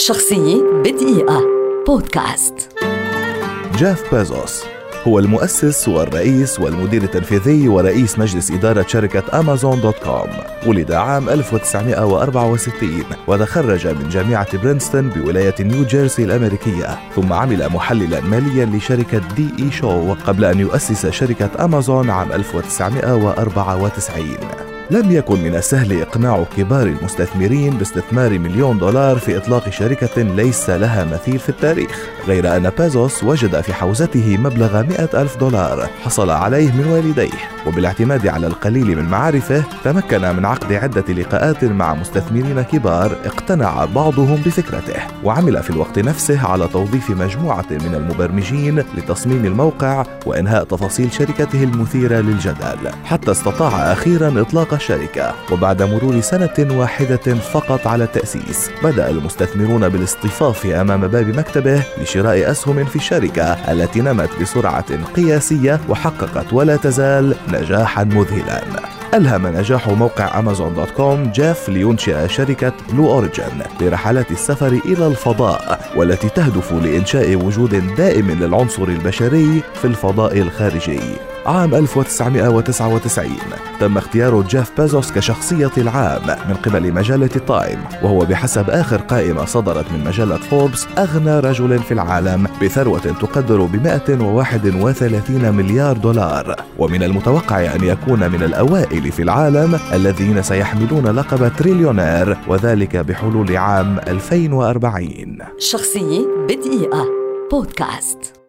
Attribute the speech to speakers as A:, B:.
A: شخصية بدقيقة. بودكاست.
B: جيف بيزوس هو المؤسس والرئيس والمدير التنفيذي ورئيس مجلس إدارة شركة أمازون دوت كوم. ولد عام 1964 وتخرج من جامعة برينستون بولاية نيو جيرسي الأمريكية ثم عمل محللا ماليا لشركة دي إي شو قبل أن يؤسس شركة أمازون عام 1994 لم يكن من السهل إقناع كبار المستثمرين باستثمار مليون دولار في إطلاق شركة ليس لها مثيل في التاريخ غير أن بيزوس وجد في حوزته مبلغ مئة ألف دولار حصل عليه من والديه. وبالاعتماد على القليل من معارفه تمكن من عقد عدة لقاءات مع مستثمرين كبار اقتنع بعضهم بفكرته وعمل في الوقت نفسه على توظيف مجموعة من المبرمجين لتصميم الموقع وإنهاء تفاصيل شركته المثيرة للجدل. حتى استطاع أخيرا إطلاق الشركة وبعد مرور سنة واحدة فقط على التأسيس بدأ المستثمرون بالاصطفاف أمام باب مكتبه لشراء أسهم في الشركة التي نمت بسرعة قياسية وحققت ولا تزال نجاحا مذهلا. ألهم نجاح موقع أمازون dot com جيف لينشئ شركة بلو أوريجن لرحلات السفر إلى الفضاء والتي تهدف لإنشاء وجود دائم للعنصر البشري في الفضاء الخارجي. عام 1999 تم اختيار جيف بيزوس كشخصية العام من قبل مجلة تايم وهو بحسب آخر قائمة صدرت من مجلة فوربس أغنى رجل في العالم بثروة تقدر ب 131 مليار دولار. ومن المتوقع أن يكون من الأوائل في العالم الذين سيحملون لقب تريليونير وذلك بحلول عام 2040
A: شخصية بدقيقة. بودكاست.